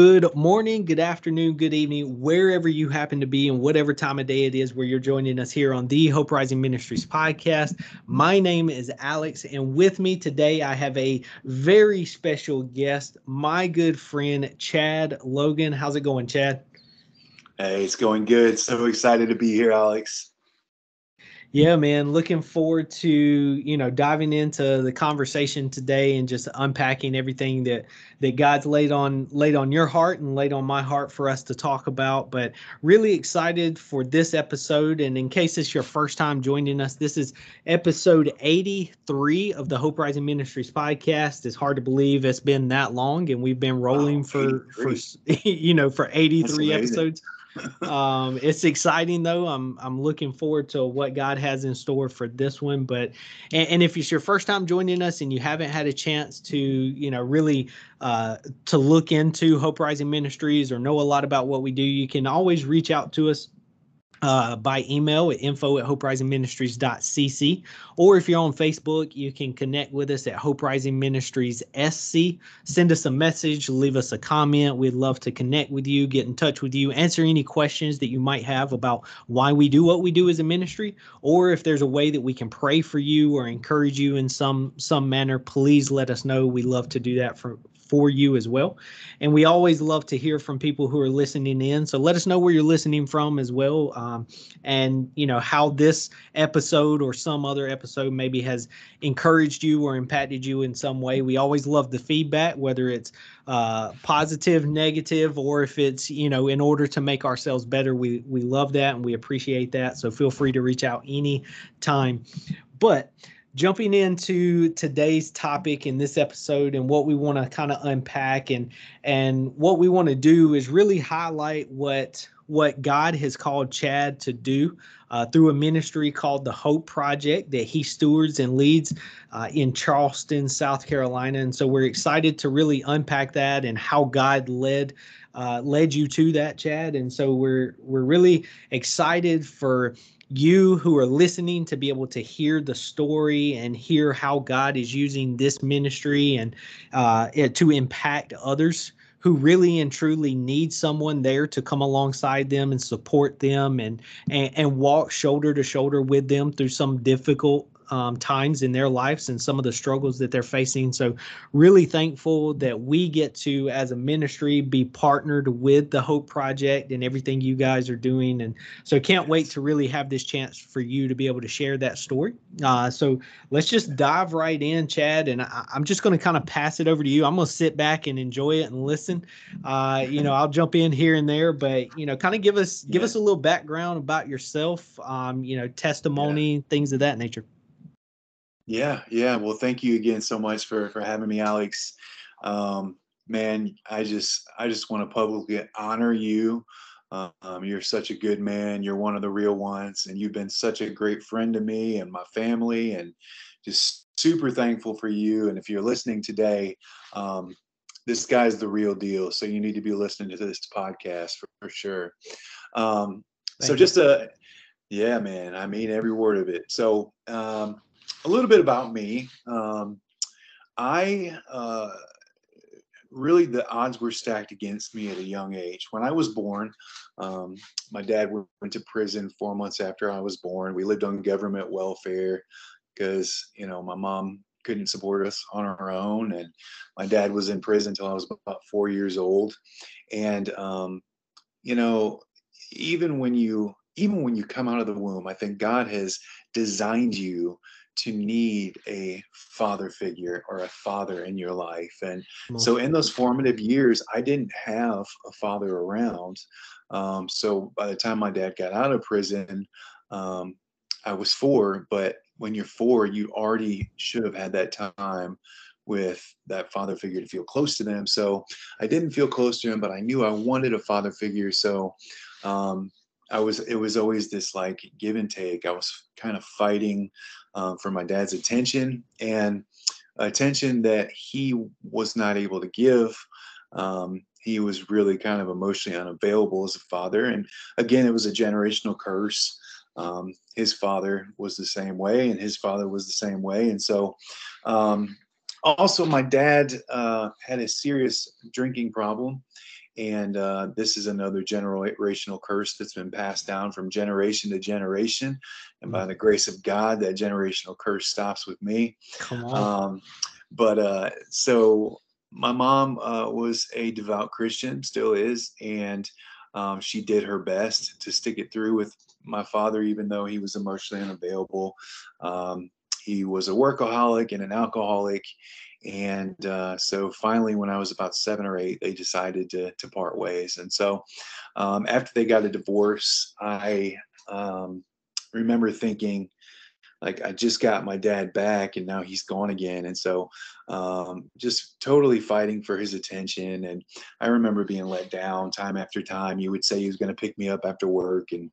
Good morning, good afternoon, good evening, wherever you happen to be, and whatever time of day it is where you're joining us here on the Hope Rising Ministries podcast. My name is Alex, and with me today, I have a very special guest, my good friend, Chad Logan. How's it going, Chad? Hey, it's going good. So excited to be here, Alex. Yeah, man. Looking forward to, you know, diving into the conversation today and just unpacking everything that that God's laid on laid on your heart and laid on my heart for us to talk about. But really excited for this episode. And in case it's your first time joining us, this is episode 83 of the Hope Rising Ministries podcast. It's hard to believe it's been that long and we've been rolling wow, for for you know for 83 episodes um, it's exciting though. I'm I'm looking forward to what God has in store for this one. But and, and if it's your first time joining us and you haven't had a chance to you know really uh, to look into Hope Rising Ministries or know a lot about what we do, you can always reach out to us uh, by email at info at hoperisingministries.cc. Or if you're on Facebook, you can connect with us at Hope Rising Ministries SC. Send us a message, leave us a comment. We'd love to connect with you, get in touch with you, answer any questions that you might have about why we do what we do as a ministry, or if there's a way that we can pray for you or encourage you in some some manner, please let us know. We love to do that for for you as well. And we always love to hear from people who are listening in. So let us know where you're listening from as well. Um, and, you know, how this episode or some other episode maybe has encouraged you or impacted you in some way. We always love the feedback, whether it's uh, positive, negative, or if it's, you know, in order to make ourselves better. We, we love that and we appreciate that. So feel free to reach out any time. But, jumping into today's topic in this episode and what we want to kind of unpack and and what we want to do is really highlight what what God has called Chad to do uh, through a ministry called the Hope Project that he stewards and leads uh, in Charleston, South Carolina. And so we're excited to really unpack that and how God led uh, led you to that, Chad. And so we're we're really excited for you who are listening to be able to hear the story and hear how God is using this ministry and uh, to impact others who really and truly need someone there to come alongside them and support them and, and and walk shoulder to shoulder with them through some difficult um, times in their lives and some of the struggles that they're facing. So, really thankful that we get to, as a ministry, be partnered with the Hope Project and everything you guys are doing. And so, can't wait to really have this chance for you to be able to share that story. Uh, so, let's just dive right in, Chad. And I, am just going to kind of pass it over to you. I'm going to sit back and enjoy it and listen. Uh, you know, I'll jump in here and there, but you know, kind of give us give yeah. us a little background about yourself. Um, you know, testimony, yeah. things of that nature. Yeah, yeah. Well, thank you again so much for for having me, Alex. Um, man, I just I just want to publicly honor you. Um, you're such a good man. You're one of the real ones, and you've been such a great friend to me and my family, and just super thankful for you. And if you're listening today, um, this guy's the real deal. So you need to be listening to this podcast for, for sure. Um, so just a yeah, man. I mean every word of it. So um, a little bit about me. Um, I uh, really the odds were stacked against me at a young age. When I was born, um, my dad went to prison four months after I was born. We lived on government welfare because you know my mom couldn't support us on our own, and my dad was in prison until I was about four years old. And um, you know, even when you even when you come out of the womb, I think God has designed you to need a father figure or a father in your life. And so in those formative years, I didn't have a father around. Um, so by the time my dad got out of prison, um, I was four, but when you're four, you already should have had that time with that father figure to feel close to them. So I didn't feel close to him, but I knew I wanted a father figure. So um, I was, it was always this like give and take. I was kind of fighting um, for my dad's attention and attention that he was not able to give. Um, he was really kind of emotionally unavailable as a father. And again, it was a generational curse. Um, his father was the same way, and his father was the same way. And so, um, also, my dad uh, had a serious drinking problem. And uh, this is another generational curse that's been passed down from generation to generation. And by mm. the grace of God, that generational curse stops with me. Come on. Um, but uh, so my mom uh, was a devout Christian, still is, and um, she did her best to stick it through with my father, even though he was emotionally unavailable. Um, he was a workaholic and an alcoholic. And uh, so finally, when I was about seven or eight, they decided to, to part ways. And so um, after they got a divorce, I um, remember thinking, like I just got my dad back and now he's gone again. And so um, just totally fighting for his attention. And I remember being let down time after time. You would say he was going to pick me up after work and,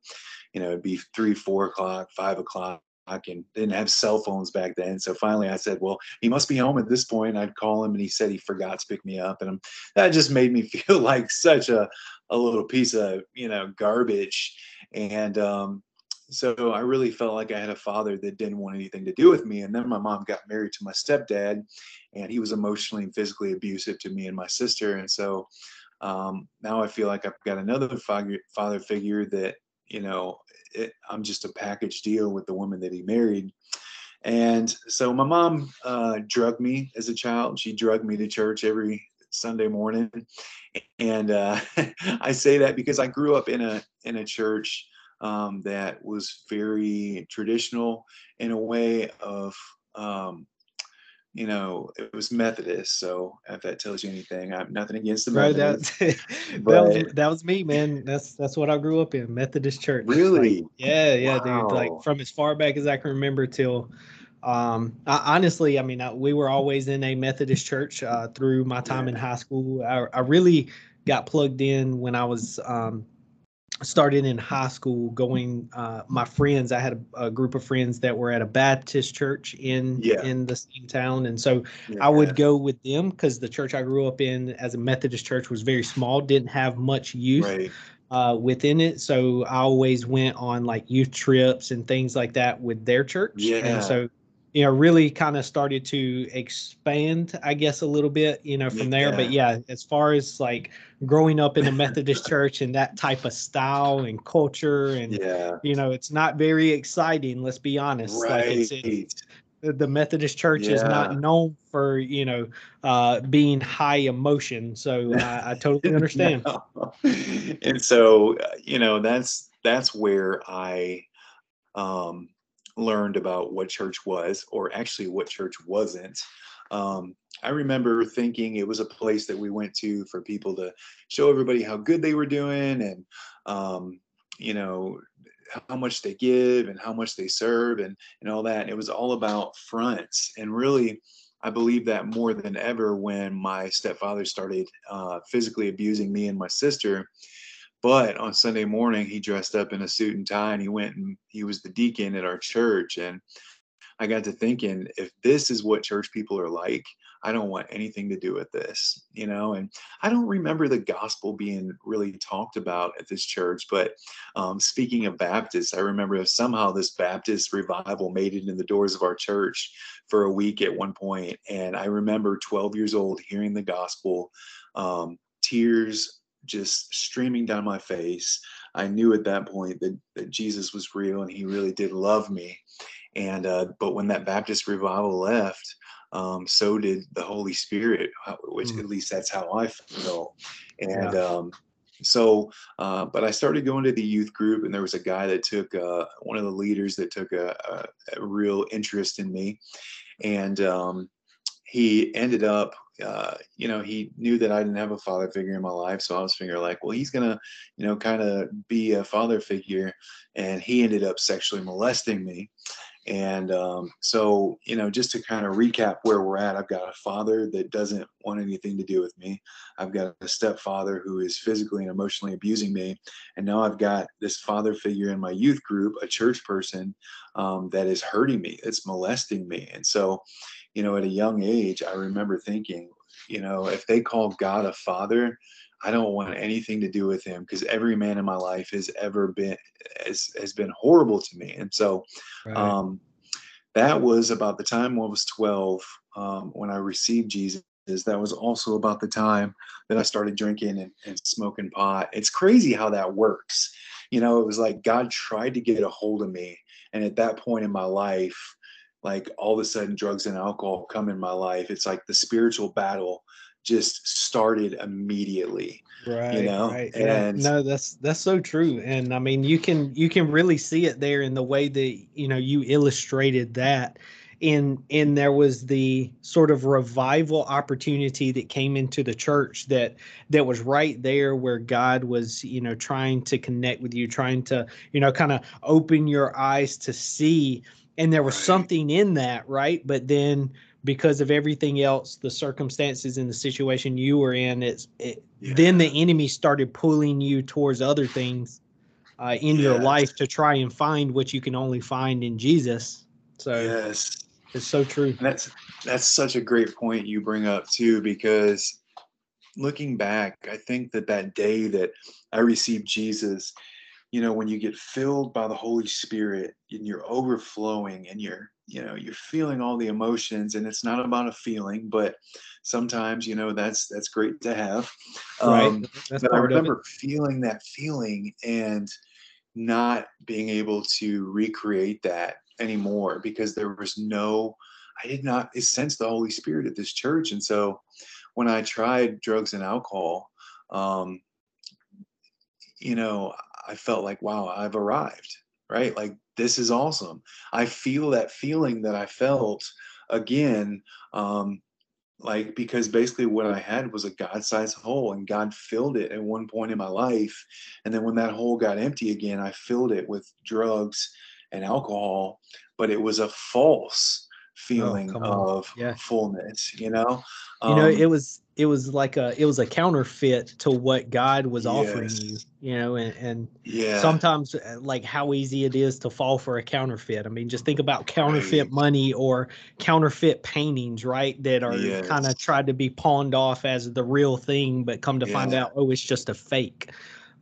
you know, it'd be three, four o'clock, five o'clock and didn't have cell phones back then. So finally I said, well, he must be home at this point. I'd call him and he said he forgot to pick me up. And that just made me feel like such a, a little piece of, you know, garbage. And, um, so I really felt like I had a father that didn't want anything to do with me. And then my mom got married to my stepdad, and he was emotionally and physically abusive to me and my sister. And so um, now I feel like I've got another father, father figure that you know it, I'm just a package deal with the woman that he married. And so my mom uh, drugged me as a child. She drugged me to church every Sunday morning, and uh, I say that because I grew up in a in a church um, that was very traditional in a way of um, you know, it was Methodist. So if that tells you anything, I'm nothing against the Methodists. Right, that, that, was, that was me, man. That's that's what I grew up in, Methodist church. Really? Like, yeah, yeah, wow. dude. Like from as far back as I can remember till um I, honestly i mean I, we were always in a methodist church uh, through my time yeah. in high school I, I really got plugged in when i was um started in high school going uh, my friends i had a, a, group of friends that were at a baptist church in yeah. in the same town and so yeah. i would go with them because the church i grew up in as a methodist church was very small didn't have much youth right. uh, within it so i always went on like youth trips and things like that with their church yeah. and so you know really kind of started to expand i guess a little bit you know from there but yeah as far as like growing up in a methodist church and that type of style and culture and yeah you know it's not very exciting let's be honest right. like it's, it's the methodist church yeah. is not known for you know uh being high emotion so i, I totally understand no. and so uh, you know that's that's where i um learned about what church was, or actually what church wasn't. Um, I remember thinking it was a place that we went to for people to show everybody how good they were doing and, um, you know, how much they give and how much they serve and, and all that. And it was all about fronts. And really, I believe that more than ever when my stepfather started uh, physically abusing me and my sister but on Sunday morning, he dressed up in a suit and tie and he went and he was the deacon at our church. And I got to thinking, if this is what church people are like, I don't want anything to do with this, you know. And I don't remember the gospel being really talked about at this church. But um, speaking of Baptists, I remember somehow this Baptist revival made it in the doors of our church for a week at one point. And I remember 12 years old hearing the gospel, um, tears just streaming down my face. I knew at that point that, that Jesus was real and he really did love me. And uh, but when that Baptist revival left, um, so did the Holy Spirit, which mm. at least that's how I feel. And yeah. um, so, uh, but I started going to the youth group, and there was a guy that took uh, one of the leaders that took a, a, a real interest in me, and um, he ended up uh, you know, he knew that I didn't have a father figure in my life. So I was figuring like, well, he's to, you know, kind of be a father figure. And he ended up sexually molesting me. And um, so, you know, just to kind of recap where we're at, I've got a father that doesn't want anything to do with me. I've got a stepfather who is physically and emotionally abusing me. And now I've got this father figure in my youth group, a church person um, that is hurting me, it's molesting me. And so, you know, at a young age, I remember thinking, you know, if they call God a father, I don't want anything to do with him because every man in my life has ever been has, has been horrible to me. And so right. um, that was about the time when I was 12 um, when I received Jesus that was also about the time that I started drinking and, and smoking pot. It's crazy how that works. You know, it was like God tried to get a hold of me. And at that point in my life, like all of a sudden drugs and alcohol come in my life. It's like the spiritual battle just started immediately right you know right. and no that's that's so true and i mean you can you can really see it there in the way that you know you illustrated that and and there was the sort of revival opportunity that came into the church that that was right there where god was you know trying to connect with you trying to you know kind of open your eyes to see and there was right. something in that right but then because of everything else, the circumstances and the situation you were in, it's it, yeah. then the enemy started pulling you towards other things uh, in yes. your life to try and find what you can only find in Jesus. So yes, it's so true. And that's that's such a great point you bring up too, because looking back, I think that that day that I received Jesus, you know, when you get filled by the Holy Spirit and you're overflowing and you're you know you're feeling all the emotions and it's not about a feeling but sometimes you know that's that's great to have. Right. Um, but i remember feeling that feeling and not being able to recreate that anymore because there was no i did not sense the holy spirit at this church. And so when i tried drugs and alcohol um, you know i felt like wow i've arrived right like this is awesome. I feel that feeling that I felt again, um, like because basically what I had was a God-sized hole, and God filled it at one point in my life, and then when that hole got empty again, I filled it with drugs and alcohol, but it was a false Oh, feeling oh, of yeah. fullness you know um, you know it um was it was like a it was a counterfeit to what god was yes. offering you you know and, and yeah sometimes uh, like how easy it is to fall for a counterfeit i mean just think about counterfeit right. money or counterfeit paintings right that are yes. kind of tried to be pawned off as the real thing but come to yeah. find out oh it's just a fake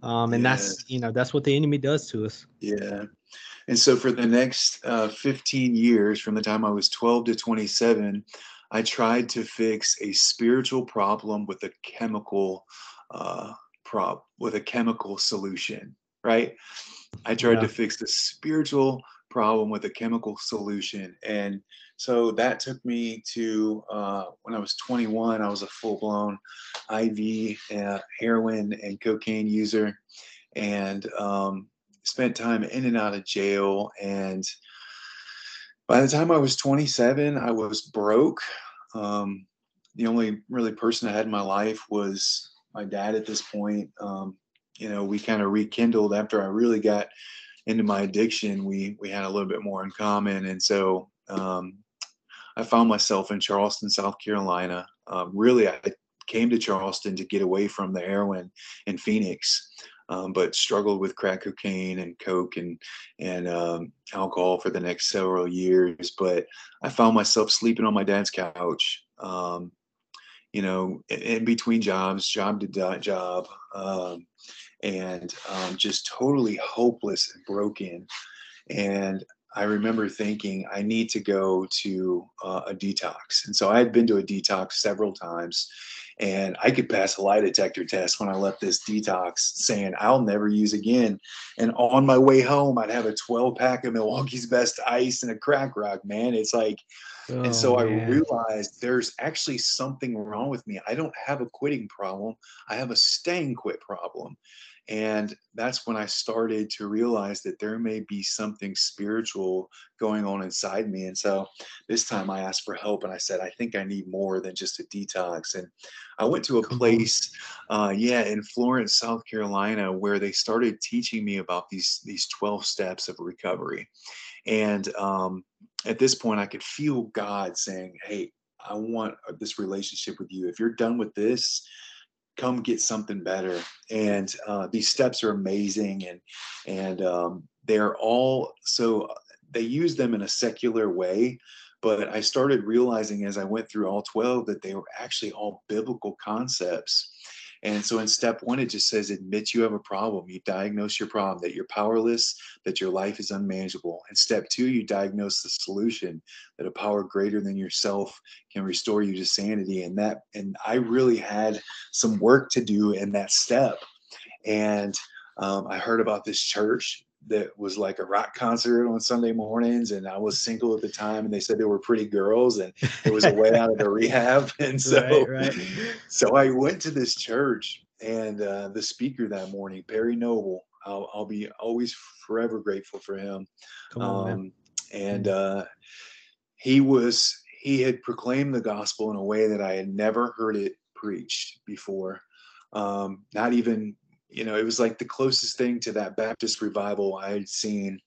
um, and that's you know that's what the enemy does to us yeah and so for the next uh, 15 years, from the time I was 12 to 27, I tried to fix a spiritual problem with a chemical uh, prop with a chemical solution. Right? I tried yeah. to fix the spiritual problem with a chemical solution, and so that took me to uh, when I was 21. I was a full blown IV uh, heroin and cocaine user, and um, spent time in and out of jail. And by the time I was 27, I was broke. Um, the only really person I had in my life was my dad at this point. Um, you know, we kind of rekindled after I really got into my addiction. We we had a little bit more in common, and so um, I found myself in Charleston, South Carolina. Um, really, I came to Charleston to get away from the heroin in Phoenix um, but struggled with crack cocaine and coke and and um, alcohol for the next several years. But I found myself sleeping on my dad's couch. Um, you know, in, between jobs, job to job, um, and um, just totally hopeless and broken. And I remember thinking I need to go to uh, a detox. And so I had been to a detox several times and I could pass a lie detector test when I left this detox saying I'll never use again. And on my way home, I'd have a 12 pack of Milwaukee's best ice and a crack rock, man. It's like, oh, and so man. I realized there's actually something wrong with me. I don't have a quitting problem, I have a staying quit problem. And that's when I started to realize that there may be something spiritual going on inside me. And so this time I asked for help and I said, I think I need more than just a detox. And I went to a place, uh, yeah, in Florence, South Carolina, where they started teaching me about these, these 12 steps of recovery. And um, at this point, I could feel God saying, Hey, I want this relationship with you. If you're done with this, come get something better. And uh, these steps are amazing and and um, they're all so they use them in a secular way but i started realizing as i went through all 12 that they were actually all biblical concepts And so in step one, it just says admit you have a problem. You diagnose your problem, that you're powerless, that your life is unmanageable. And step two, you diagnose the solution, that a power greater than yourself can restore you to sanity. And that, and I really had some work to do in that step. And um, I heard about this church that was like a rock concert on Sunday mornings, and I was single at the time, and they said they were pretty girls, and it was a way out of the rehab, and so right, right. so I went to this church, and uh, the speaker that morning, Perry Noble, I'll, I'll be always forever grateful for him, on, um, and uh, he was he had proclaimed the gospel in a way that I had never heard it preached before. Um, not even you know, it was like the closest thing to that Baptist revival I had seen.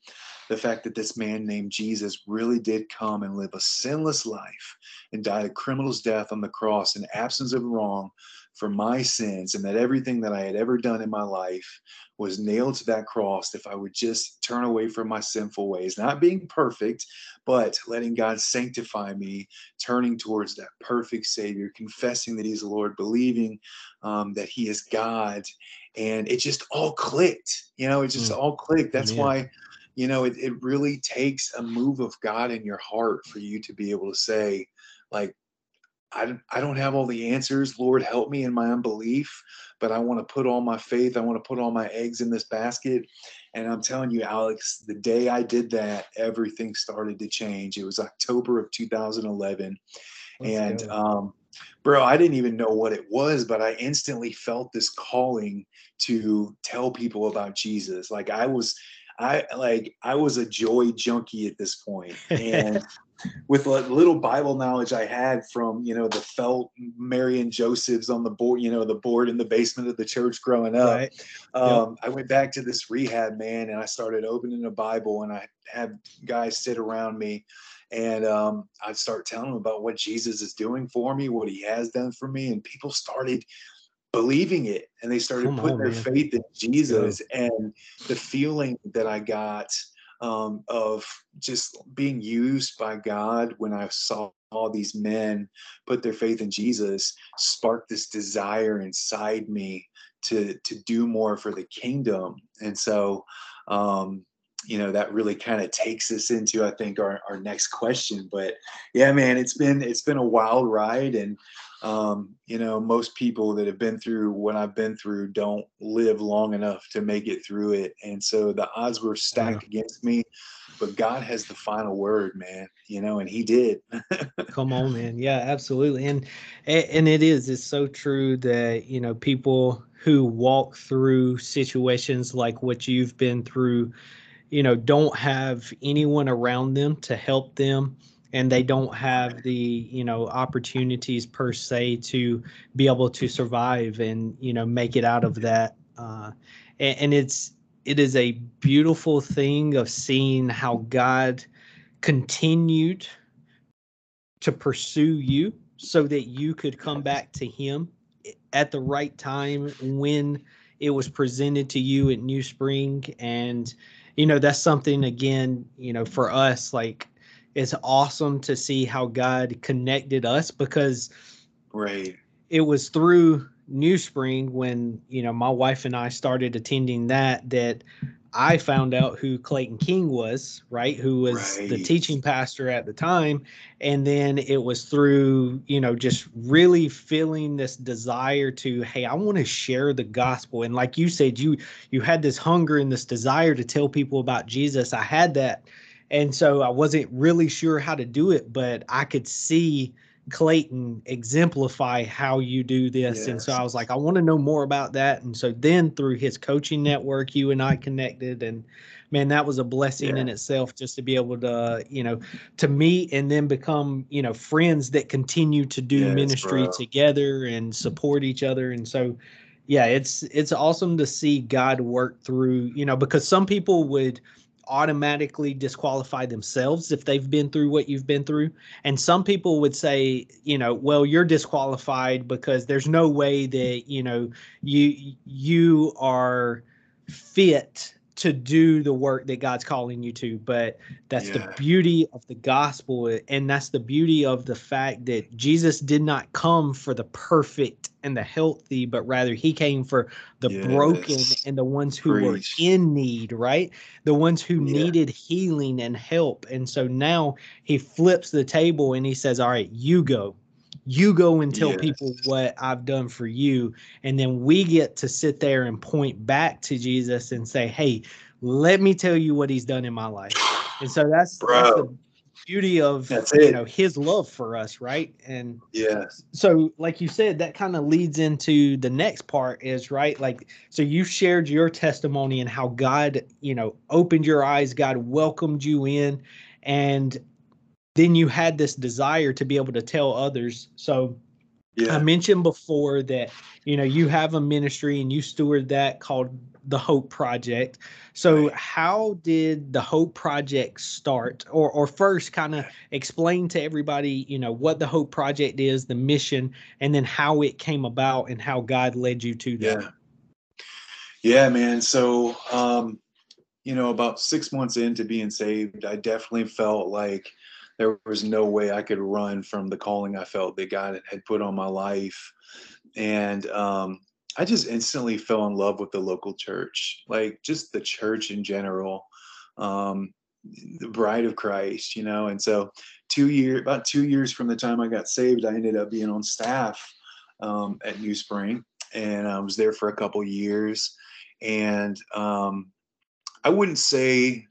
The fact that this man named Jesus really did come and live a sinless life and died a criminal's death on the cross in absence of wrong for my sins, and that everything that I had ever done in my life was nailed to that cross if I would just turn away from my sinful ways, not being perfect, but letting God sanctify me, turning towards that perfect Savior, confessing that He's the Lord, believing um, that He is God. And it just all clicked, you know, it just mm. all clicked. That's yeah. why, you know, it, it really takes a move of God in your heart for you to be able to say, like, I, I don't have all the answers. Lord, help me in my unbelief, but I want to put all my faith, I want to put all my eggs in this basket. And I'm telling you, Alex, the day I did that, everything started to change. It was October of 2011. Let's and, um, bro, I didn't even know what it was, but I instantly felt this calling to tell people about Jesus. Like I was, I like, I was a joy junkie at this point, and with what little Bible knowledge I had from, you know, the felt Mary and Joseph's on the board, you know, the board in the basement of the church growing up. Right. Um, yep. I went back to this rehab, man, and I started opening the Bible and I had guys sit around me and um, I'd start telling them about what Jesus is doing for me, what he has done for me. And people started believing it and they started Come putting on, their man. faith in Jesus. Yeah. And the feeling that I got – um, of just being used by God when I saw all these men put their faith in Jesus sparked this desire inside me to to do more for the kingdom. And so um, you know that really kind of takes us into i think our, our next question but yeah man it's been it's been a wild ride and um, you know most people that have been through what i've been through don't live long enough to make it through it and so the odds were stacked yeah. against me but god has the final word man you know and he did come on man yeah absolutely and and it is it's so true that you know people who walk through situations like what you've been through you know don't have anyone around them to help them and they don't have the you know opportunities per se to be able to survive and you know make it out of that uh, and, and it's it is a beautiful thing of seeing how god continued to pursue you so that you could come back to him at the right time when it was presented to you at new spring. And you know that's something again you know for us like it's awesome to see how god connected us because right it was through new spring when you know my wife and i started attending that that I found out who Clayton King was, right? Who was right. the teaching pastor at the time. And then it was through, you know, just really feeling this desire to, hey, I want to share the gospel. And like you said, you you had this hunger and this desire to tell people about Jesus. I had that. And so I wasn't really sure how to do it, but I could see Clayton exemplify how you do this. Yes. And so I was like, I want to know more about that. And so then through his coaching network, you and I connected and man, that was a blessing yeah. in itself just to be able to, you know, to meet and then become, you know, friends that continue to do yes, ministry bro. together and support each other. And so yeah, it's it's awesome to see God work through, you know, because some people would automatically disqualify themselves if they've been through what you've been through. And some people would say, you know, well, you're disqualified because there's no way that, you know, you you are fit to do the work that God's calling you to. But that's yeah. the beauty of the gospel. And that's the beauty of the fact that Jesus did not come for the perfect and the healthy, but rather he came for the yes. broken and the ones who Preach. were in need, right? The ones who yeah. needed healing and help. And so now he flips the table and he says, All right, you go you go and tell yes. people what I've done for you. And then we get to sit there and point back to Jesus and say, Hey, let me tell you what he's done in my life. And so that's, that's the beauty of you know his love for us, right? And yes. So like you said, that kind of leads into the next part is right. Like so you shared your testimony and how God, you know, opened your eyes, God welcomed you in. And then you had this desire to be able to tell others. So yeah. I mentioned before that you know you have a ministry and you steward that called the Hope Project. So right. how did the Hope Project start? Or or first kind of explain to everybody, you know, what the Hope Project is, the mission, and then how it came about and how God led you to that. Yeah. Yeah, man. So um, you know, about six months into being saved, I definitely felt like there was no way I could run from the calling I felt that God had put on my life. And um, I just instantly fell in love with the local church, like just the church in general, um, the bride of Christ, you know. And so, two years, about two years from the time I got saved, I ended up being on staff um, at New Spring, and I was there for a couple years. And um, I wouldn't say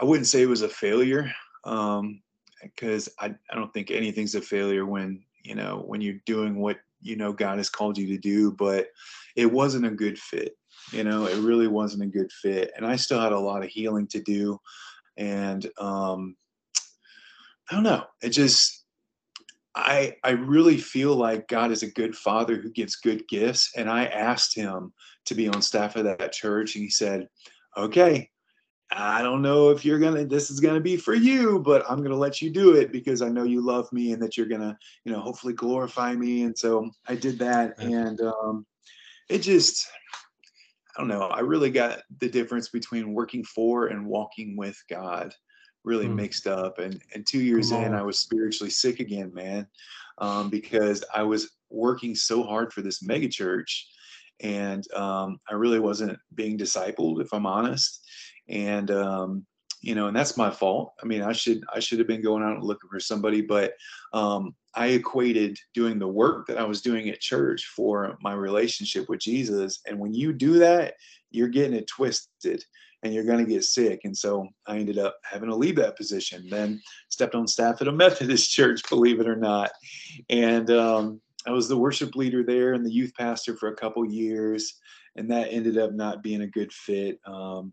I wouldn't say it was a failure because um, I, I don't think anything's a failure when you know when you're doing what you know God has called you to do, but it wasn't a good fit. You know, it really wasn't a good fit, and I still had a lot of healing to do, and um, I don't know. It just I I really feel like God is a good father who gives good gifts, and I asked him to be on staff of that church, and he said, "Okay, I don't know if you're gonna this is gonna be for you, but I'm gonna let you do it because I know you love me and that you're gonna, you know, hopefully glorify me. And so I did that, and um, it just I don't know. I really got the difference between working for and walking with God really mm. mixed up. And and two years in, I was spiritually sick again, man, um, because I was working so hard for this mega church, and um, I really wasn't being discipled, if I'm honest and um, you know, and that's my fault. I mean, I should I should have been going out and looking for somebody, but um, I equated doing the work that I was doing at church for my relationship with Jesus. And when you do that, you're getting it twisted and you're going to get sick. And so I ended up having to leave that position. Then stepped on staff at a Methodist church, believe it or not. And um, I was the worship leader there and the youth pastor for a couple years. And that ended up not being a good fit. Um,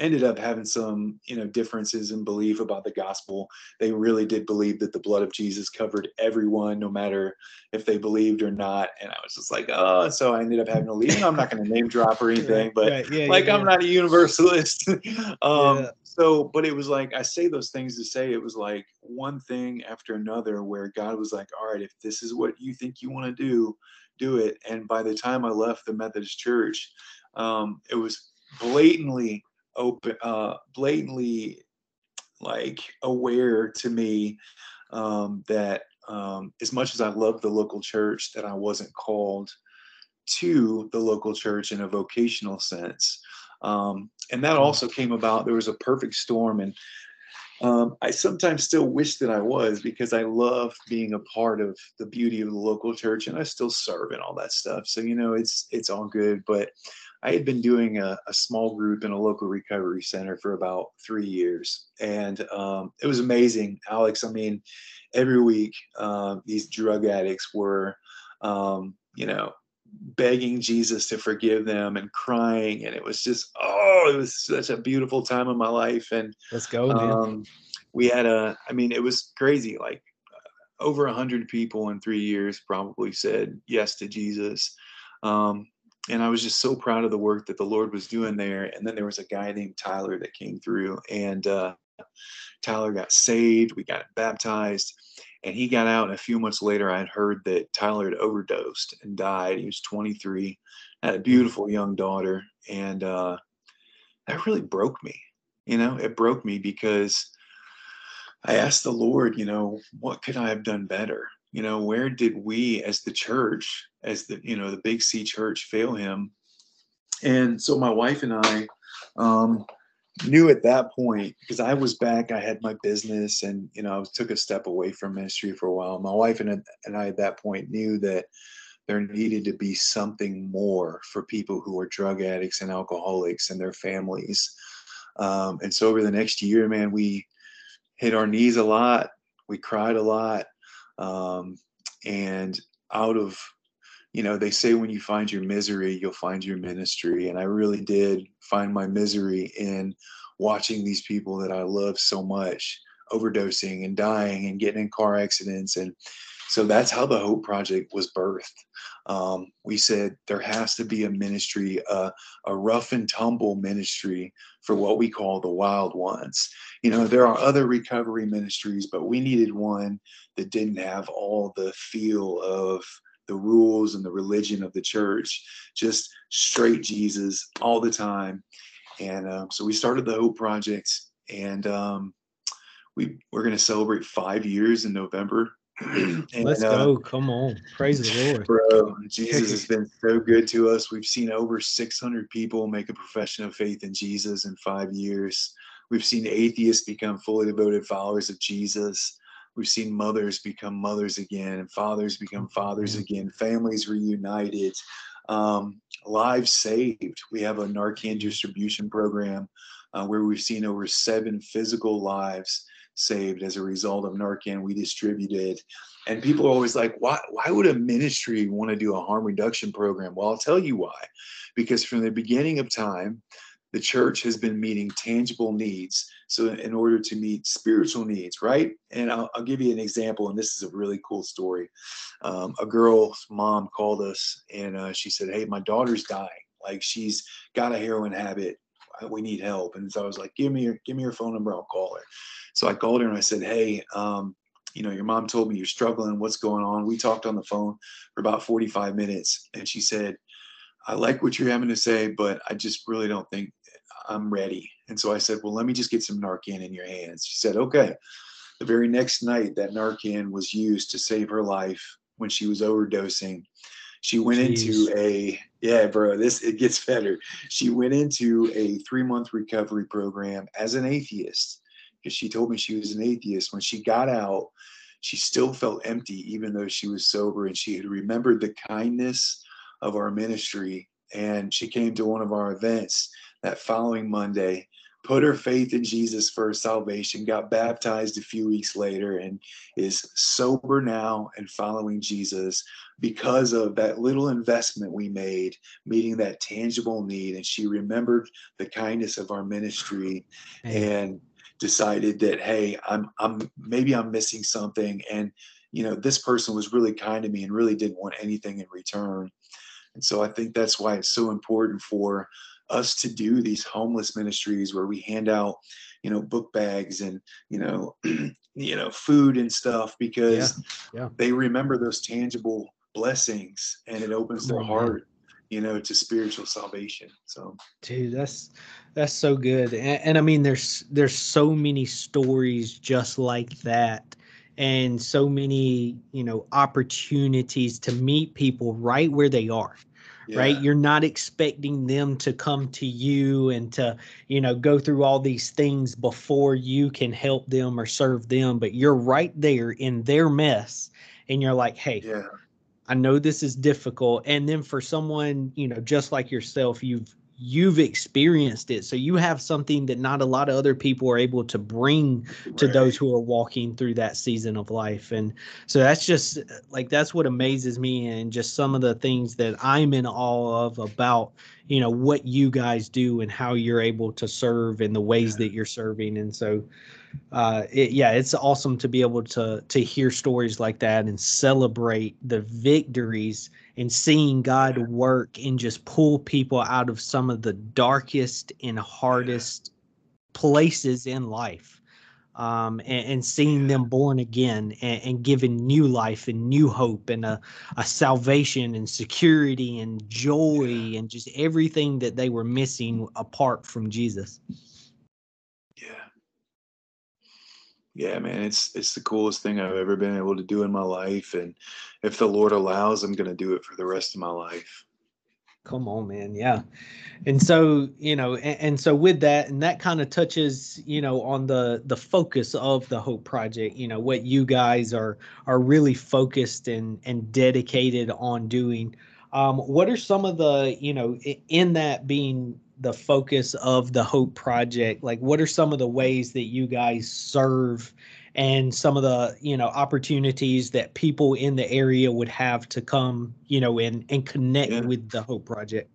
ended up having some you know differences in belief about the gospel. They really did believe that the blood of jesus covered everyone no matter if they believed or not. And i was just like oh so i ended up having to leave. I'm not going to name drop or anything but right, yeah, like yeah, i'm yeah. not a universalist. Um so but it was like i say those things to say it was like one thing after another where god was like all right if this is what you think you want to do do it. And by the time i left the methodist church um, it was blatantly open, uh, blatantly like aware to me um, that um, as much as I love the local church, that I wasn't called to the local church in a vocational sense. Um, and that mm. also came about. There was a perfect storm, and um, I sometimes still wish that I was because I love being a part of the beauty of the local church, and I still serve and all that stuff. So you know, it's it's all good. But I had been doing a, a, small group in a local recovery center for about three years, and um, it was amazing, Alex. I mean, every week um, these drug addicts were, um, you know, begging Jesus to forgive them and crying, and it was just oh, it was such a beautiful time of my life. And let's go. Um, we had a, I mean, it was crazy. Like over a hundred people in three years probably said yes to Jesus. Um, and I was just so proud of the work that the Lord was doing there. And then there was a guy named Tyler that came through, and uh, Tyler got saved. We got baptized, and he got out and a few months later i had heard that tyler had overdosed and died. He was 23 had a beautiful young daughter. And uh, that really broke me you know? It broke me because i asked the lord you know what could i have done better you know where did we as the church as the you know the big c church fail him and so my wife and i um, knew at that point because I was back, I had my business, and you know, I took a step away from ministry for a while. My wife and and I at that point knew that there needed to be something more for people who are drug addicts and alcoholics and their families. Um, and so over the next year, man, we hit our knees a lot. We cried a lot, um, and out of you know, they say when you find your misery, you'll find your ministry. And I really did find my misery in watching these people that I love so much overdosing and dying and getting in car accidents. And so that's how the Hope Project was birthed. Um, we said there has to be a ministry, uh, a rough and tumble ministry for what we call the wild ones. You know, there are other recovery ministries, but we needed one that didn't have all the feel of the rules and the religion of the church, just straight Jesus all the time. And um, so we started the Hope Project, and um, we we're going to celebrate five years in November. and, Let's uh, go! Come on, praise the Lord, bro! Jesus has been so good to us. We've seen over 600 people make a profession of faith in Jesus in five years. We've seen atheists become fully devoted followers of Jesus. We've seen mothers become mothers again, and fathers become fathers again, families reunited, um, lives saved. We have a Narcan distribution program uh, where we've seen over seven physical lives saved as a result of Narcan we distributed. And people are always like, why, why would a ministry want to do a harm reduction program? Well, I'll tell you why. Because from the beginning of time, the church has been meeting tangible needs so in order to meet spiritual needs right and i'll, I'll give you an example and this is a really cool story um, a girl's mom called us and uh, she said hey my daughter's dying like she's got a heroin habit we need help and so i was like give me your give me your phone number i'll call her so i called her and i said hey um, you know your mom told me you're struggling what's going on we talked on the phone for about 45 minutes and she said I like what you're having to say, but I just really don't think I'm ready. And so I said, Well, let me just get some Narcan in your hands. She said, Okay. The very next night, that Narcan was used to save her life when she was overdosing. She went Jeez. into a, yeah, bro, this, it gets better. She went into a three month recovery program as an atheist because she told me she was an atheist. When she got out, she still felt empty, even though she was sober, and she had remembered the kindness of our ministry. And she came to one of our events that following Monday, put her faith in Jesus for her salvation, got baptized a few weeks later, and is sober now and following Jesus because of that little investment we made, meeting that tangible need. And she remembered the kindness of our ministry and decided that, hey, I'm I'm maybe I'm missing something. And you know, this person was really kind to me and really didn't want anything in return. And so I think that's why it's so important for us to do these homeless ministries where we hand out you know book bags and you know you know food and stuff because yeah, yeah. they remember those tangible blessings and it opens their oh, heart you know to spiritual salvation so. Dude that's that's so good. And, and i mean there's there's so many stories just like that and so many you know opportunities to meet people right where they are yeah. right you're not expecting them to come to you and to you know go through all these things before you can help them or serve them but you're right there in their mess and you're like hey yeah. I know this is difficult. And then for someone, you know, just like yourself, you've you've experienced it. So you have something that not a lot of other people are able to bring to right. those who are walking through that season of life. And so that's just like that's what amazes me and just some of the things that i'm in awe of about you know what you guys do and how you're able to serve in the ways that you're serving. And so uh, it, yeah, it's awesome to be able to to hear stories like that and celebrate the victories and seeing God work and just pull people out of some of the darkest and hardest places in life. um, and, and, seeing them born again and, and, given new life and new hope and a, a salvation and security and joy and just everything that they were missing apart from Jesus. Yeah, man, it's it's the coolest thing I've ever been able to do in my life. And if the Lord allows, I'm gonna do it for the rest of my life. Come on, man. Yeah. And so, you know, and, and so with that, and that kind of touches, you know, on the the focus of the Hope Project, you know, what you guys are are really focused and and dedicated on doing. Um, what are some of the, you know, in that being the focus of the Hope Project, like what are some of the ways that you guys serve and some of the you know opportunities that people in the area would have to come you know and and connect yeah. with the hope project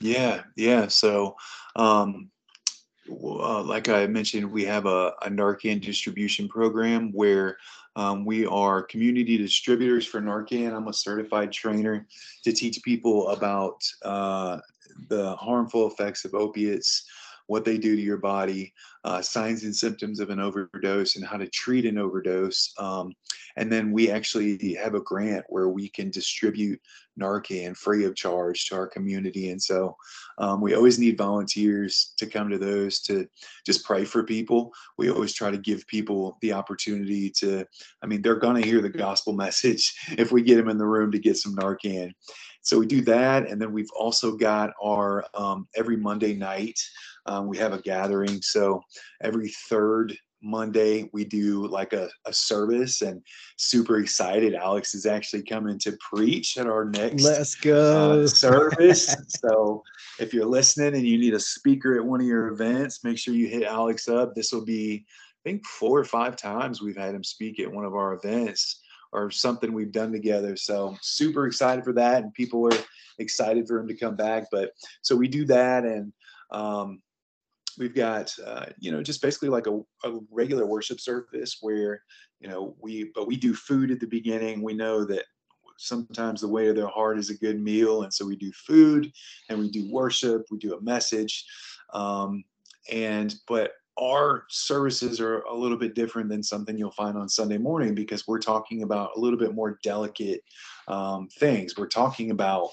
yeah yeah so um uh, like I mentioned, we have a, a Narcan distribution program where um, we are community distributors for Narcan. I'm a certified trainer to teach people about uh, the harmful effects of opiates, what they do to your body, uh, signs and symptoms of an overdose, and how to treat an overdose. Um, and then we actually have a grant where we can distribute Narcan free of charge to our community. And so um, we always need volunteers to come to those to just pray for people. We always try to give people the opportunity to, I mean, they're going to hear the gospel message if we get them in the room to get some Narcan. So we do that. And then we've also got our um, every Monday night, um, we have a gathering. So every third Monday we do like a, a service and super excited. Alex is actually coming to preach at our next let's go uh, service. so if you're listening and you need a speaker at one of your events, make sure you hit Alex up. This will be, I think, four or five times we've had him speak at one of our events or something we've done together. So super excited for that, and people are excited for him to come back. But so we do that, and um, we've got uh, you know just basically like a, a, regular worship service where you know we but we do food at the beginning. We know that sometimes the way of their heart is a good meal and so we do food and we do worship we do a message. Um, and but our services are a little bit different than something you'll find on sunday morning because we're talking about a little bit more delicate um, things. We're talking about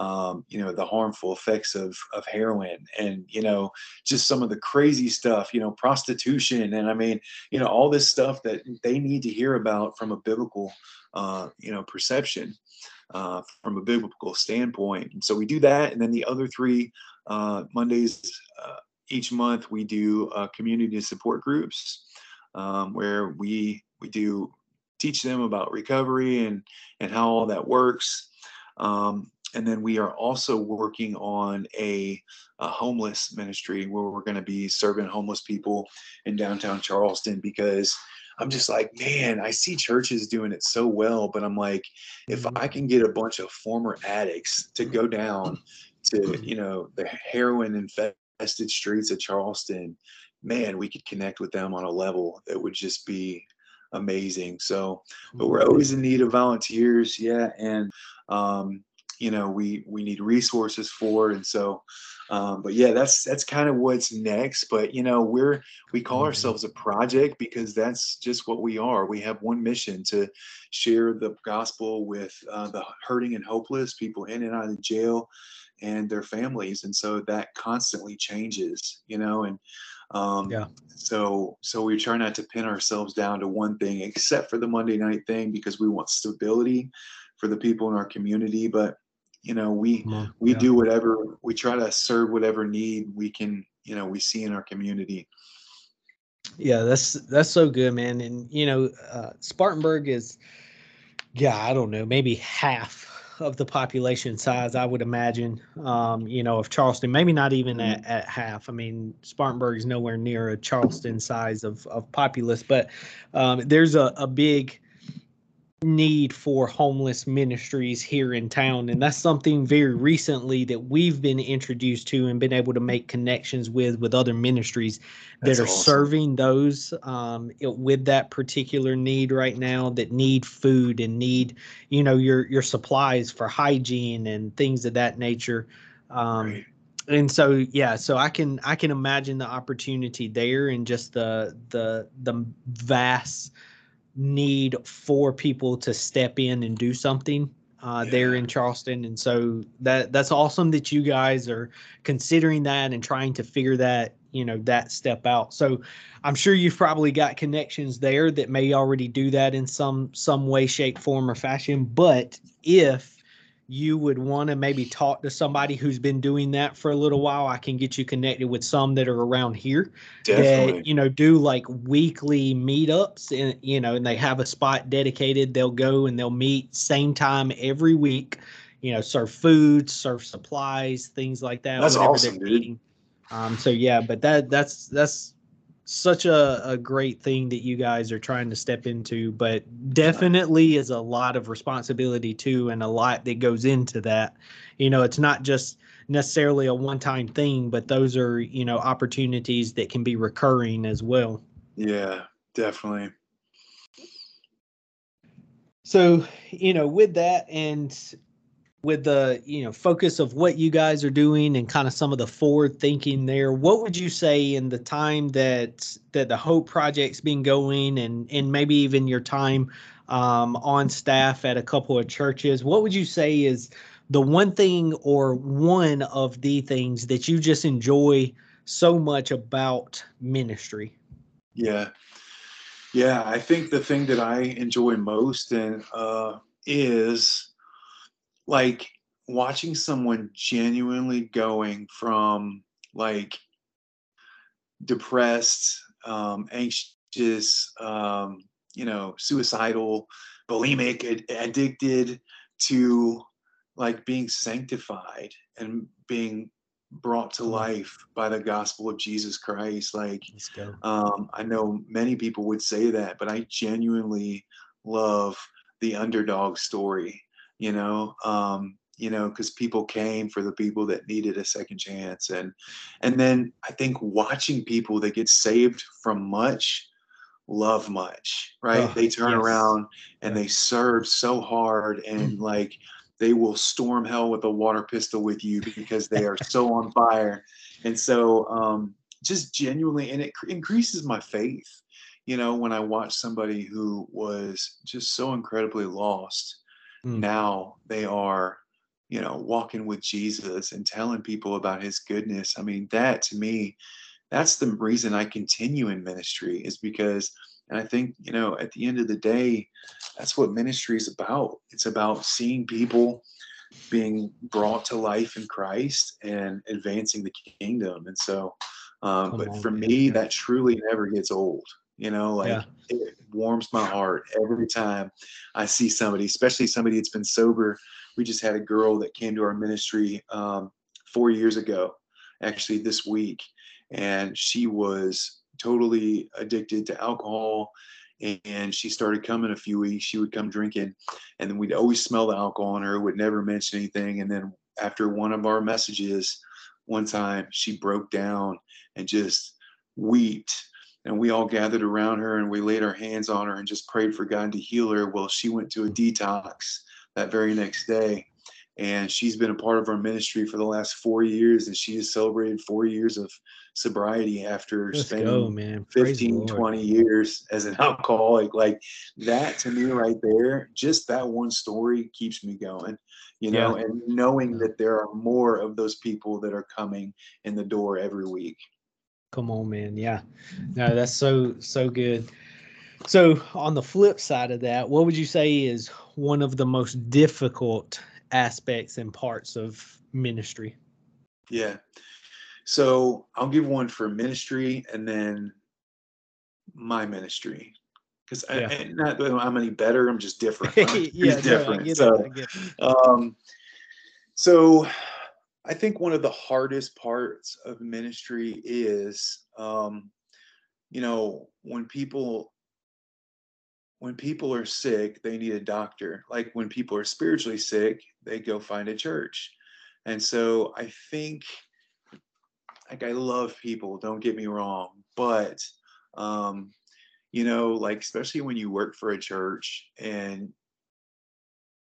um, you know the harmful effects of of heroin and you know just some of the crazy stuff you know prostitution. And i mean you know all this stuff that they need to hear about from a biblical uh, you know perception uh, from a biblical standpoint. And so we do that. And then the other three uh, mondays uh, each month we do uh, community support groups um, where we we do teach them about recovery and and how all that works. Um, and then we are also working on a, a homeless ministry where we're going to be serving homeless people in downtown Charleston because I'm just like, man, I see churches doing it so well, but I'm like, if mm-hmm. I can get a bunch of former addicts to go down to, you know, the heroin infested streets of Charleston, man, we could connect with them on a level that would just be amazing. So, but we're mm-hmm. always in need of volunteers. Yeah. And, um, you know we we need resources for and so um, but yeah that's that's kind of what's next but you know we're we call mm-hmm. ourselves a project because that's just what we are we have one mission to share the gospel with uh, the hurting and hopeless people in and out of jail and their families and so that constantly changes you know and um, yeah. So so we try not to pin ourselves down to one thing, except for the Monday night thing, because we want stability for the people in our community. But you know we we yeah. do whatever we try to serve whatever need we can you know we see in our community yeah that's that's so good man and you know uh, spartanburg is yeah i don't know maybe half of the population size i would imagine um, you know of charleston maybe not even mm-hmm. at, at half i mean spartanburg is nowhere near a charleston size of, of populace but um, there's a, a big need for homeless ministries here in town and that's something very recently that we've been introduced to and been able to make connections with with other ministries that that's are awesome. serving those um, with that particular need right now that need food and need you know your your supplies for hygiene and things of that nature um, right. and so yeah so i can i can imagine the opportunity there and just the the the vast need for people to step in and do something uh, yeah. there in Charleston, and so that that's awesome that you guys are considering that and trying to figure that you know that step out. So I'm sure you've probably got connections there that may already do that in some some way, shape, form, or fashion. But if you would want to maybe talk to somebody who's been doing that for a little while, I can get you connected with some that are around here Definitely. that you know do like weekly meetups and you know and they have a spot dedicated. They'll go and they'll meet same time every week. You know, serve food, serve supplies, things like that. That's awesome, dude. Um, so yeah, but that that's that's such a, a great thing that you guys are trying to step into, but definitely is a lot of responsibility too, and a lot that goes into that. You know, it's not just necessarily a one time thing, but those are, you know, opportunities that can be recurring as well. Yeah, definitely. So, you know, with that and with the you know focus of what you guys are doing and kind of some of the forward thinking there what would you say in the time that that the hope project's been going and and maybe even your time um, on staff at a couple of churches? What would you say is the one thing or one of the things that you just enjoy so much about ministry? Yeah. Yeah i think the thing that i enjoy most and uh, is like watching someone genuinely going from like depressed, um, anxious, um, you know, suicidal, bulimic, ad- addicted to like being sanctified and being brought to life by the gospel of Jesus Christ. Like, um, I know many people would say that, but I genuinely love the underdog story you know um, you know because people came for the people that needed a second chance and and then i think watching people that get saved from much love much right oh, they turn yes. around and they serve so hard and mm. like they will storm hell with a water pistol with you because they are so on fire and so um just genuinely and it increases my faith you know when i watch somebody who was just so incredibly lost Mm. Now they are, you know, walking with Jesus and telling people about his goodness. I mean, that to me, that's the reason I continue in ministry is because, and I think, you know, at the end of the day, that's what ministry is about. It's about seeing people being brought to life in Christ and advancing the kingdom. And so, um, but on, for me, that truly never gets old. You know, like yeah. it warms my heart every time I see somebody, especially somebody that's been sober. We just had a girl that came to our ministry um, four years ago, actually this week, and she was totally addicted to alcohol and she started coming a few weeks she would come drinking and then we'd always smell the alcohol on her would never mention anything and then after one of our messages one time she broke down and just wept and we all gathered around her and we laid our hands on her and just prayed for God to heal her. Well, she went to a detox that very next day. And she's been a part of our ministry for the last four years, and she has celebrated four years of sobriety after Let's spending go, man. 15, 20 years as an alcoholic. Like that to me, right there, just that one story keeps me going, you know, yeah. and knowing that there are more of those people that are coming in the door every week. Come on, man. Yeah. No, that's so so good. So on the flip side of that, what would you say is one of the most difficult aspects and parts of ministry? Yeah. So I'll give one for ministry and then my ministry. Because yeah. Not that I'm any better, I'm just different. yeah, different. No, so, um, so I think one of the hardest parts of ministry is, um, you know, when people when people are sick, they need a doctor. Like when people are spiritually sick, they go find a church. And so I think, like, I love people. Don't get me wrong, but um, you know, like especially when you work for a church and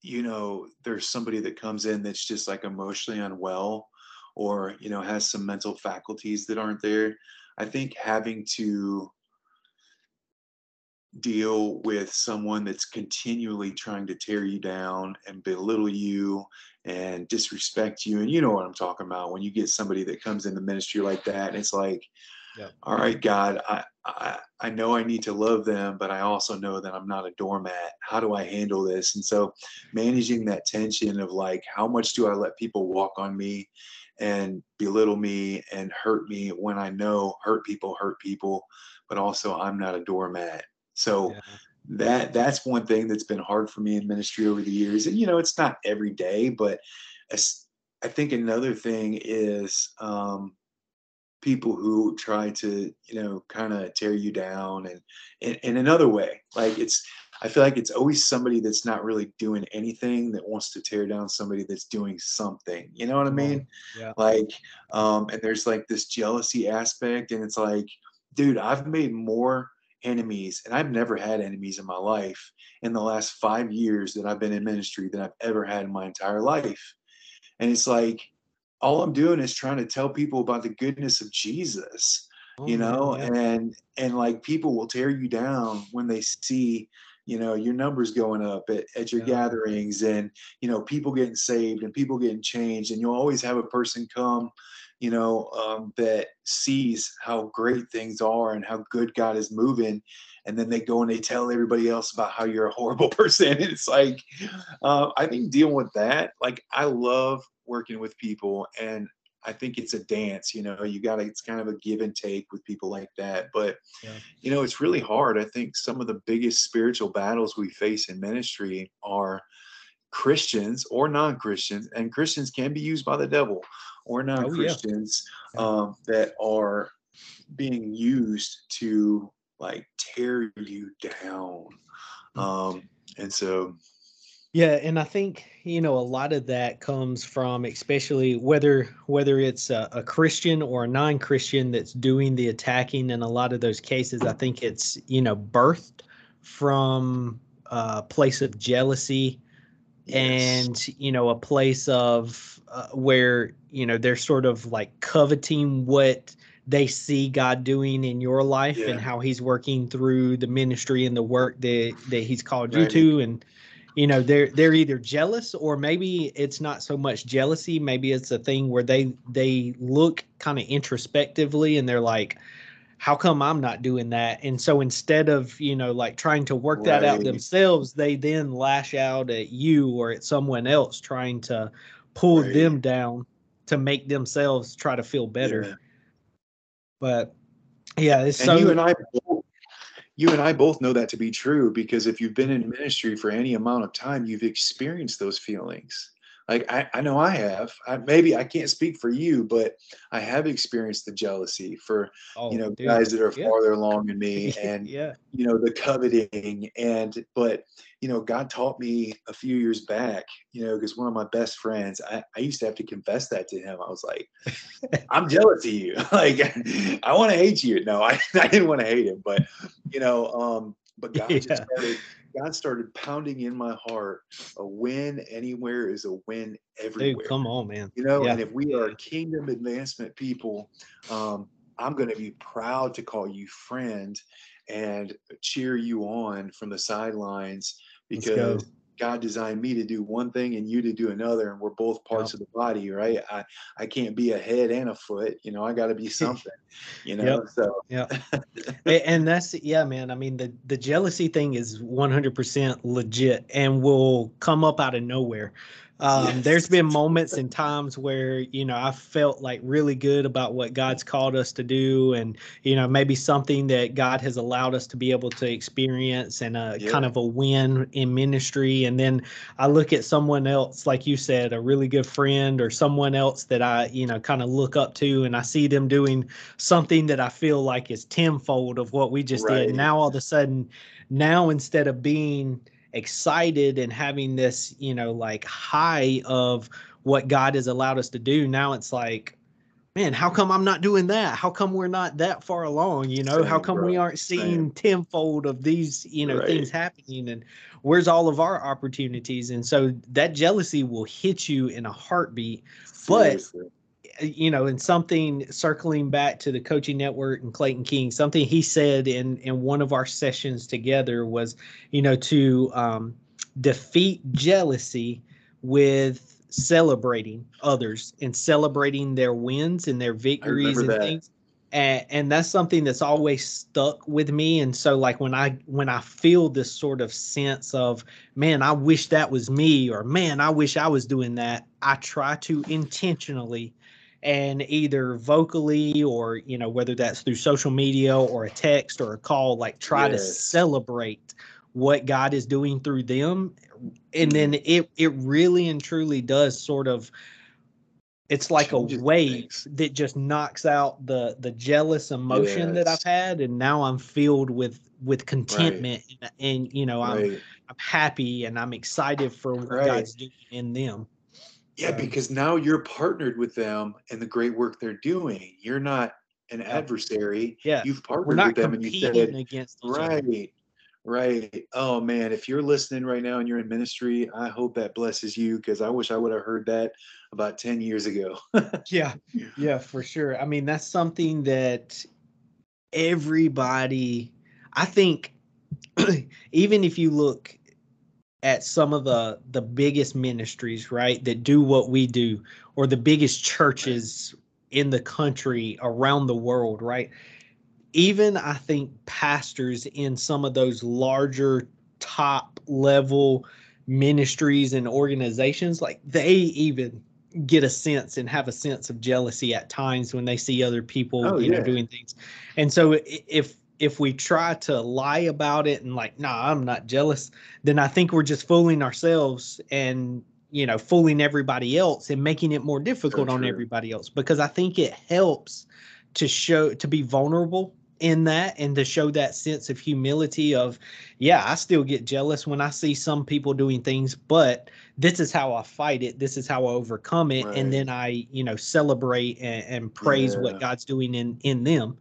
you know there's somebody that comes in that's just like emotionally unwell or you know has some mental faculties that aren't there. I think having to deal with someone that's continually trying to tear you down and belittle you and disrespect you and you know what i'm talking about when you get somebody that comes in the ministry like that and it's like yeah. all right god I, I i know i need to love them but i also know that i'm not a doormat how do i handle this and so managing that tension of like how much do i let people walk on me and belittle me and hurt me when i know hurt people hurt people but also i'm not a doormat so yeah. that that's one thing that's been hard for me in ministry over the years. And you know, it's not every day, but I think another thing is um, people who try to you know kind of tear you down and in, in another way. Like it's i feel like it's always somebody that's not really doing anything that wants to tear down somebody that's doing something you know what i mean? Yeah. Like um and there's like this jealousy aspect and it's like dude i've made more enemies, and I've never had enemies in my life in the last five years that I've been in ministry than I've ever had in my entire life. And it's like, all I'm doing is trying to tell people about the goodness of Jesus, oh, you know, yeah. and and like people will tear you down when they see, you know, your numbers going up at, at your yeah. gatherings and you know, people getting saved and people getting changed. And you'll always have a person come you know, um, that sees how great things are and how good God is moving. And then they go and they tell everybody else about how you're a horrible person. It's like, uh, I think dealing with that, like, I love working with people and I think it's a dance, you know, you got to, it's kind of a give and take with people like that. But, yeah. you know, it's really hard. I think some of the biggest spiritual battles we face in ministry are Christians or non Christians, and Christians can be used by the devil or non Christians oh, yeah. um, that are being used to like tear you down. Mm. Um, and so, yeah, and I think you know a lot of that comes from, especially whether whether it's a, a Christian or a non-Christian that's doing the attacking. In a lot of those cases, I think it's you know birthed from a place of jealousy and you know a place of uh, where you know they're sort of like coveting what they see God doing in your life yeah. and how he's working through the ministry and the work that that he's called right. you to and you know they're they're either jealous or maybe it's not so much jealousy maybe it's a thing where they they look kind of introspectively and they're like how come I'm not doing that? And so instead of, you know, like trying to work right. that out themselves, they then lash out at you or at someone else trying to pull right. them down to make themselves try to feel better. Yeah. But yeah, it's and so you and I you and I both know that to be true because if you've been in ministry for any amount of time, you've experienced those feelings like I, I know I have. I, maybe I can't speak for you, but I have experienced the jealousy for oh, you know dude. guys that are yeah. farther along than me, and yeah, you know the coveting, and but you know God taught me a few years back, you know, because one of my best friends, I, I used to have to confess that to him. I was like, I'm jealous of you, like I want to hate you. No, I, I didn't want to hate him, but you know, um, but God yeah. just started God started pounding in my heart a win anywhere is a win everywhere. Dude, come on, man. You know, yeah. and if we are kingdom advancement people, um, I'm going to be proud to call you friend and cheer you on from the sidelines because God designed me to do one thing and you to do another, and we're both parts of the body, right? I I can't be a head and a foot, you know. I got to be something, you know. Yep. So yeah, and that's yeah, man. I mean, the the jealousy thing is 100% legit and will come up out of nowhere. Um. There's been moments and times where you know I felt like really good about what God's called us to do, and you know maybe something that God has allowed us to be able to experience, and a yeah. kind of a win in ministry. And then I look at someone else, like you said, a really good friend or someone else that I you know kind of look up to, and I see them doing something that I feel like is tenfold of what we just right. did. Now all of a sudden, now instead of being excited and having this, you know, like high of what God has allowed us to do. Now it's like, man, how come I'm not doing that? How come we're not that far along? You know, Same, how come bro. we aren't seeing Same. tenfold of these, you know, right. things happening? And where's all of our opportunities? And so that jealousy will hit you in a heartbeat. Seriously. But you know, and something circling back to the coaching network and Clayton King, something he said in in one of our sessions together was, you know, to um, defeat jealousy with celebrating others and celebrating their wins and their victories and that. things and, and that's something that's always stuck with me and so like when i when i feel this sort of sense of man i wish that was me or man i wish i was doing that i try to intentionally and either vocally or you know whether that's through social media or a text or a call like try yes. to celebrate what god is doing through them and then mm-hmm. it it really and truly does sort of it's like a wave things. that just knocks out the the jealous emotion yes. that I've had, and now I'm filled with with contentment, right. and, and, you know I'm. I'm happy and I'm excited for what right. God's doing in them. Yeah, because now you're partnered with them and the great work they're doing. You're not an adversary. Yeah, you've partnered with them, and you said against right. Right. Oh man, if you're listening right now and you're in ministry, I hope that blesses you because I wish I would have heard that about 10 years ago. yeah. Yeah, for sure. I mean, that's something that everybody I think even if you look at some of the the biggest ministries, right, that do what we do or the biggest churches in the country around the world, right? even I think pastors in some of those larger top level ministries and organizations, like they even get a sense and have a sense of jealousy at times when they see other people, oh, you yeah. know, doing things. And so if if we try to lie about it and like, nah, I'm not jealous, then I think we're just fooling ourselves and you know, fooling everybody else and making it more difficult so on everybody else because I think it helps to show to be vulnerable in that and to show that sense of humility of yeah i still get jealous when i see some people doing things but this is how i fight it this is how i overcome it right. and then i you know celebrate and, and praise yeah. what god's doing in in them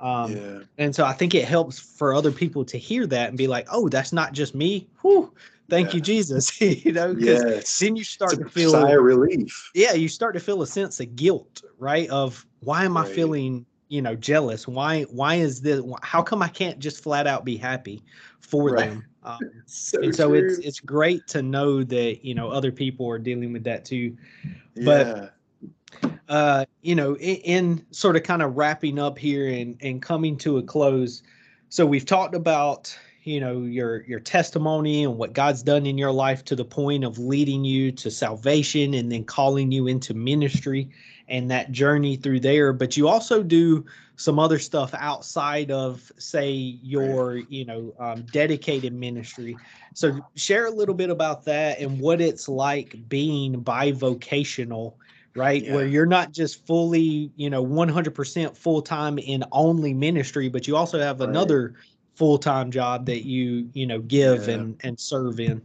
um yeah. and so i think it helps for other people to hear that and be like oh that's not just me Whew, thank yeah. you jesus you know because yes. then you start to feel sigh relief yeah you start to feel a sense of guilt right of why am right. i feeling you know jealous why why is this how come i can't just flat out be happy for right. them um, so and so true. it's it's great to know that you know other people are dealing with that too but yeah. Uh you know in, in sort of kind of wrapping up here and and coming to a close. So we've talked about you know your your testimony and what God's done in your life to the point of leading you to salvation and then calling you into ministry and that journey through there. But you also do some other stuff outside of say your you know um, dedicated ministry. So share a little bit about that and what it's like being bivocational right yeah. where you're not just fully you know 100% full-time in only ministry but you also have right. another full-time job that you you know give yeah. and and serve in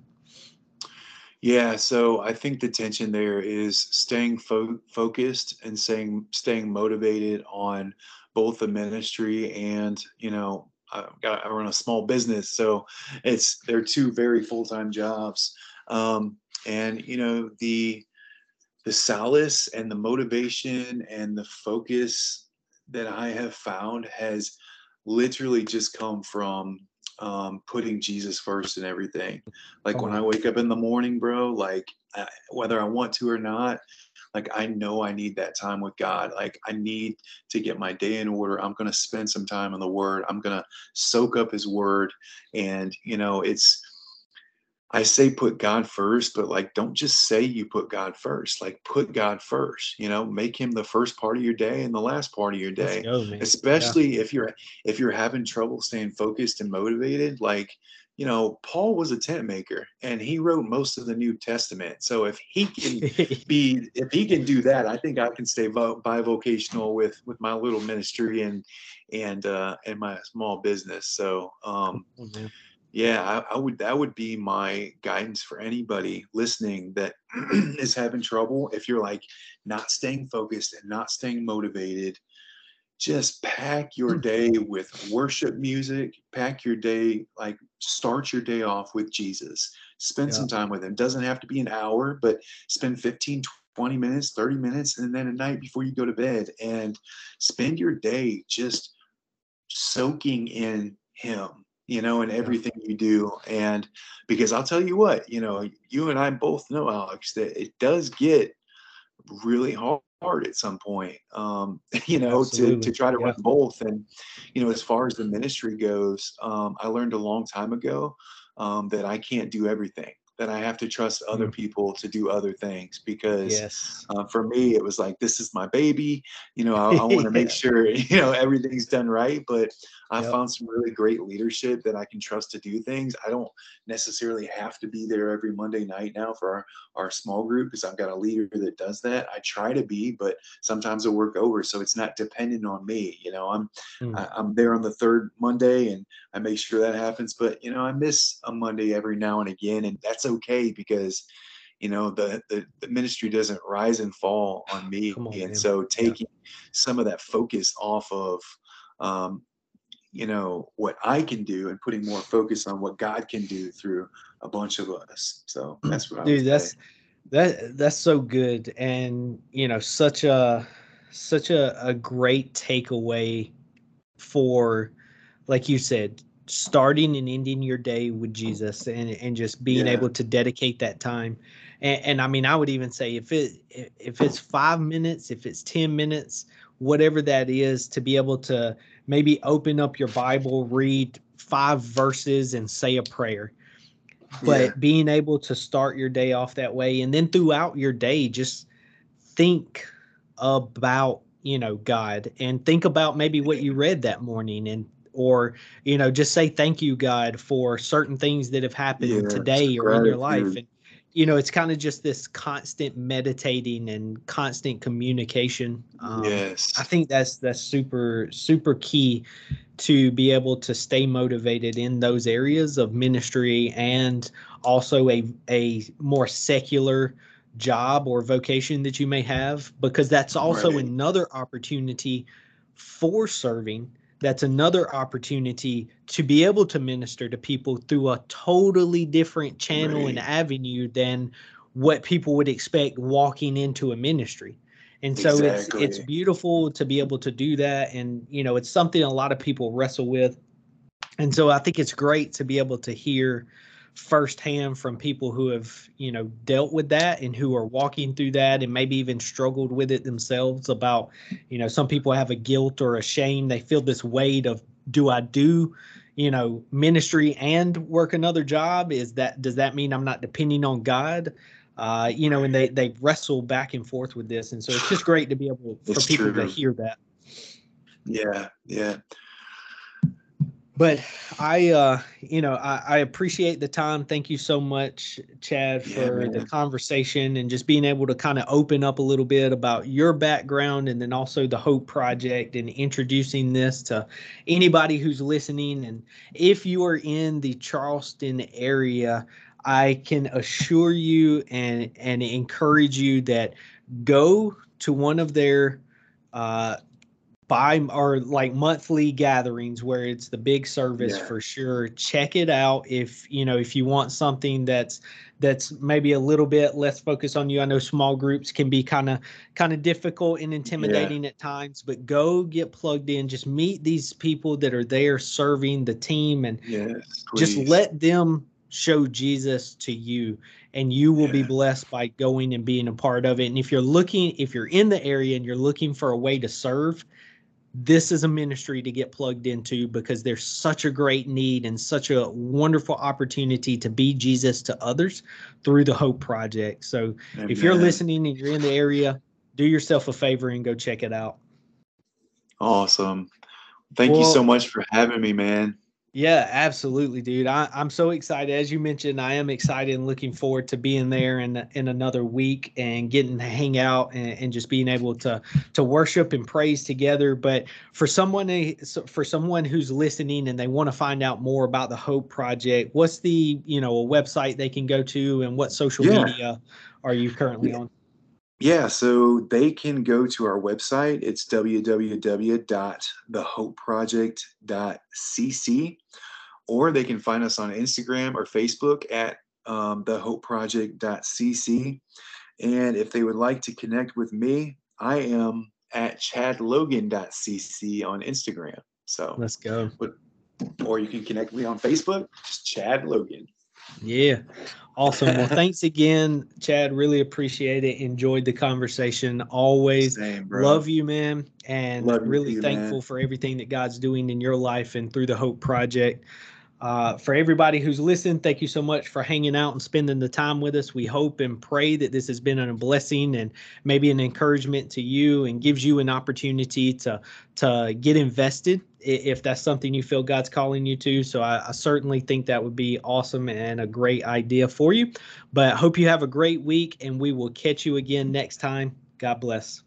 yeah, so I think the tension there is staying fo- focused and staying staying motivated on both the ministry and you know I, got, I run a small business, so it's they're two very full time jobs, um, and you know the the solace and the motivation and the focus that I have found has literally just come from um, putting Jesus first in everything. Like when I wake up in the morning, bro, like I, whether I want to or not, like I know I need that time with God. Like I need to get my day in order. I'm going to spend some time in the Word. I'm going to soak up His Word, and you know, it's I say put God first, but like don't just say you put God first. Like put God first. You know, make him the first part of your day and the last part of your day. Go, Especially yeah. if you're if you're having trouble staying focused and motivated. Like, you know, Paul was a tent maker and he wrote most of the New Testament. So if he can be if he can do that, I think I can stay bivocational with with my little ministry and and uh and my small business. So um mm-hmm yeah I, I, would that would be my guidance for anybody listening that is having trouble. If you're like not staying focused and not staying motivated just pack your hmm. day with worship music. Pack your day like start your day off with jesus. Spend yeah. some time with him. Doesn't have to be an hour but spend 15 20 minutes, 30 minutes, and then at night before you go to bed and spend your day just soaking in him, you know, in everything you do. And because I'll tell you what, you know, you and I both know, Alex, that it does get really hard at some point um, you know to, to try to yeah. run both and you know as far as the ministry goes um, i learned a long time ago um, that i can't do everything that I have to trust other mm. people to do other things because yes. uh, for me it was like this is my baby you know I, I want to make sure you know everything's done right but I yep. found some really great leadership that I can trust to do things. I don't necessarily have to be there every Monday night now for our, our small group because I've got a leader that does that. I try to be, but sometimes I work over, so it's not dependent on me. You know, I'm mm. I, I'm there on the third Monday and I make sure that happens. But you know, I miss a Monday every now and again, and that's okay because you know the, the, the ministry doesn't rise and fall on me on, and man. so taking yeah. some of that focus off of um, you know what I can do and putting more focus on what God can do through a bunch of us. So that's what I dude. That's say. that that's so good, and you know such a such a, a great takeaway for, like you said, starting and ending your day with Jesus, and and just being yeah. able to dedicate that time. And, and I mean, I would even say if it if it's five minutes, if it's ten minutes, whatever that is, to be able to maybe open up your Bible, read five verses, and say a prayer. But yeah. being able to start your day off that way, and then throughout your day, just think about you know God and think about maybe what you read that morning and or you know just say thank you God for certain things that have happened yeah, today or in your life. and you know it's kind of just this constant meditating and constant communication. Um, yes. I think that's that's super super key to be able to stay motivated in those areas of ministry and also a a more secular job or vocation that you may have because that's also right. another opportunity for serving that's another opportunity to be able to minister to people through a totally different channel right. and avenue than what people would expect walking into a ministry and so exactly. it's it's beautiful to be able to do that and you know it's something a lot of people wrestle with and so i think it's great to be able to hear firsthand from people who have you know dealt with that and who are walking through that and maybe even struggled with it themselves about you know some people have a guilt or a shame. They feel this weight of do i do you know ministry and work another job? Is that does that mean i'm not depending on god? Uh, you know and they they wrestle back and forth with this. And so it's just great to be able for it's people true. to hear that. Yeah yeah but I, uh, you know, I, I, appreciate the time. Thank you so much, Chad, for yeah, the conversation and just being able to kind of open up a little bit about your background and then also the Hope Project and introducing this to anybody who's listening. And if you are in the Charleston area, I can assure you and and encourage you that go to one of their uh, buy or like monthly gatherings where it's the big service yeah. for sure check it out if you know if you want something that's that's maybe a little bit less focused on you i know small groups can be kind of kind of difficult and intimidating yeah. at times but go get plugged in just meet these people that are there serving the team and yes, just let them show jesus to you and you will yeah. be blessed by going and being a part of it and if you're looking if you're in the area and you're looking for a way to serve this is a ministry to get plugged into because there's such a great need and such a wonderful opportunity to be Jesus to others through the Hope Project. So Amen. if you're listening and you're in the area, do yourself a favor and go check it out. Awesome. Thank well, you so much for having me, man. Yeah, absolutely, dude. I, am so excited. As you mentioned, I am excited and looking forward to being there in in another week and getting to hang out and, and just being able to to worship and praise together. But for someone eh, for someone who's listening and they want to find out more about the Hope Project, what's the you know a website they can go to and what social yeah. media are you currently on? Yeah, so they can go to our website. It's www.thehopeproject.cc, or they can find us on Instagram or Facebook at um, thehopeproject.cc. And if they would like to connect with me, I am at chadlogan.cc on Instagram. So let's go. But, or you can connect me on Facebook, just Chad Logan. Yeah. Awesome. Well, thanks again, Chad. Really appreciate it. Enjoyed the conversation. Always Same, love you, man. And love really too, thankful man. for everything that God's doing in your life and through the Hope Project. Uh, for everybody who's listened, thank you so much for hanging out and spending the time with us. We hope and pray that this has been a blessing and maybe an encouragement to you and gives you an opportunity to to get invested if that's something you feel God's calling you to. So I, I certainly think that would be awesome and a great idea for you. But hope you have a great week and we will catch you again next time. God bless.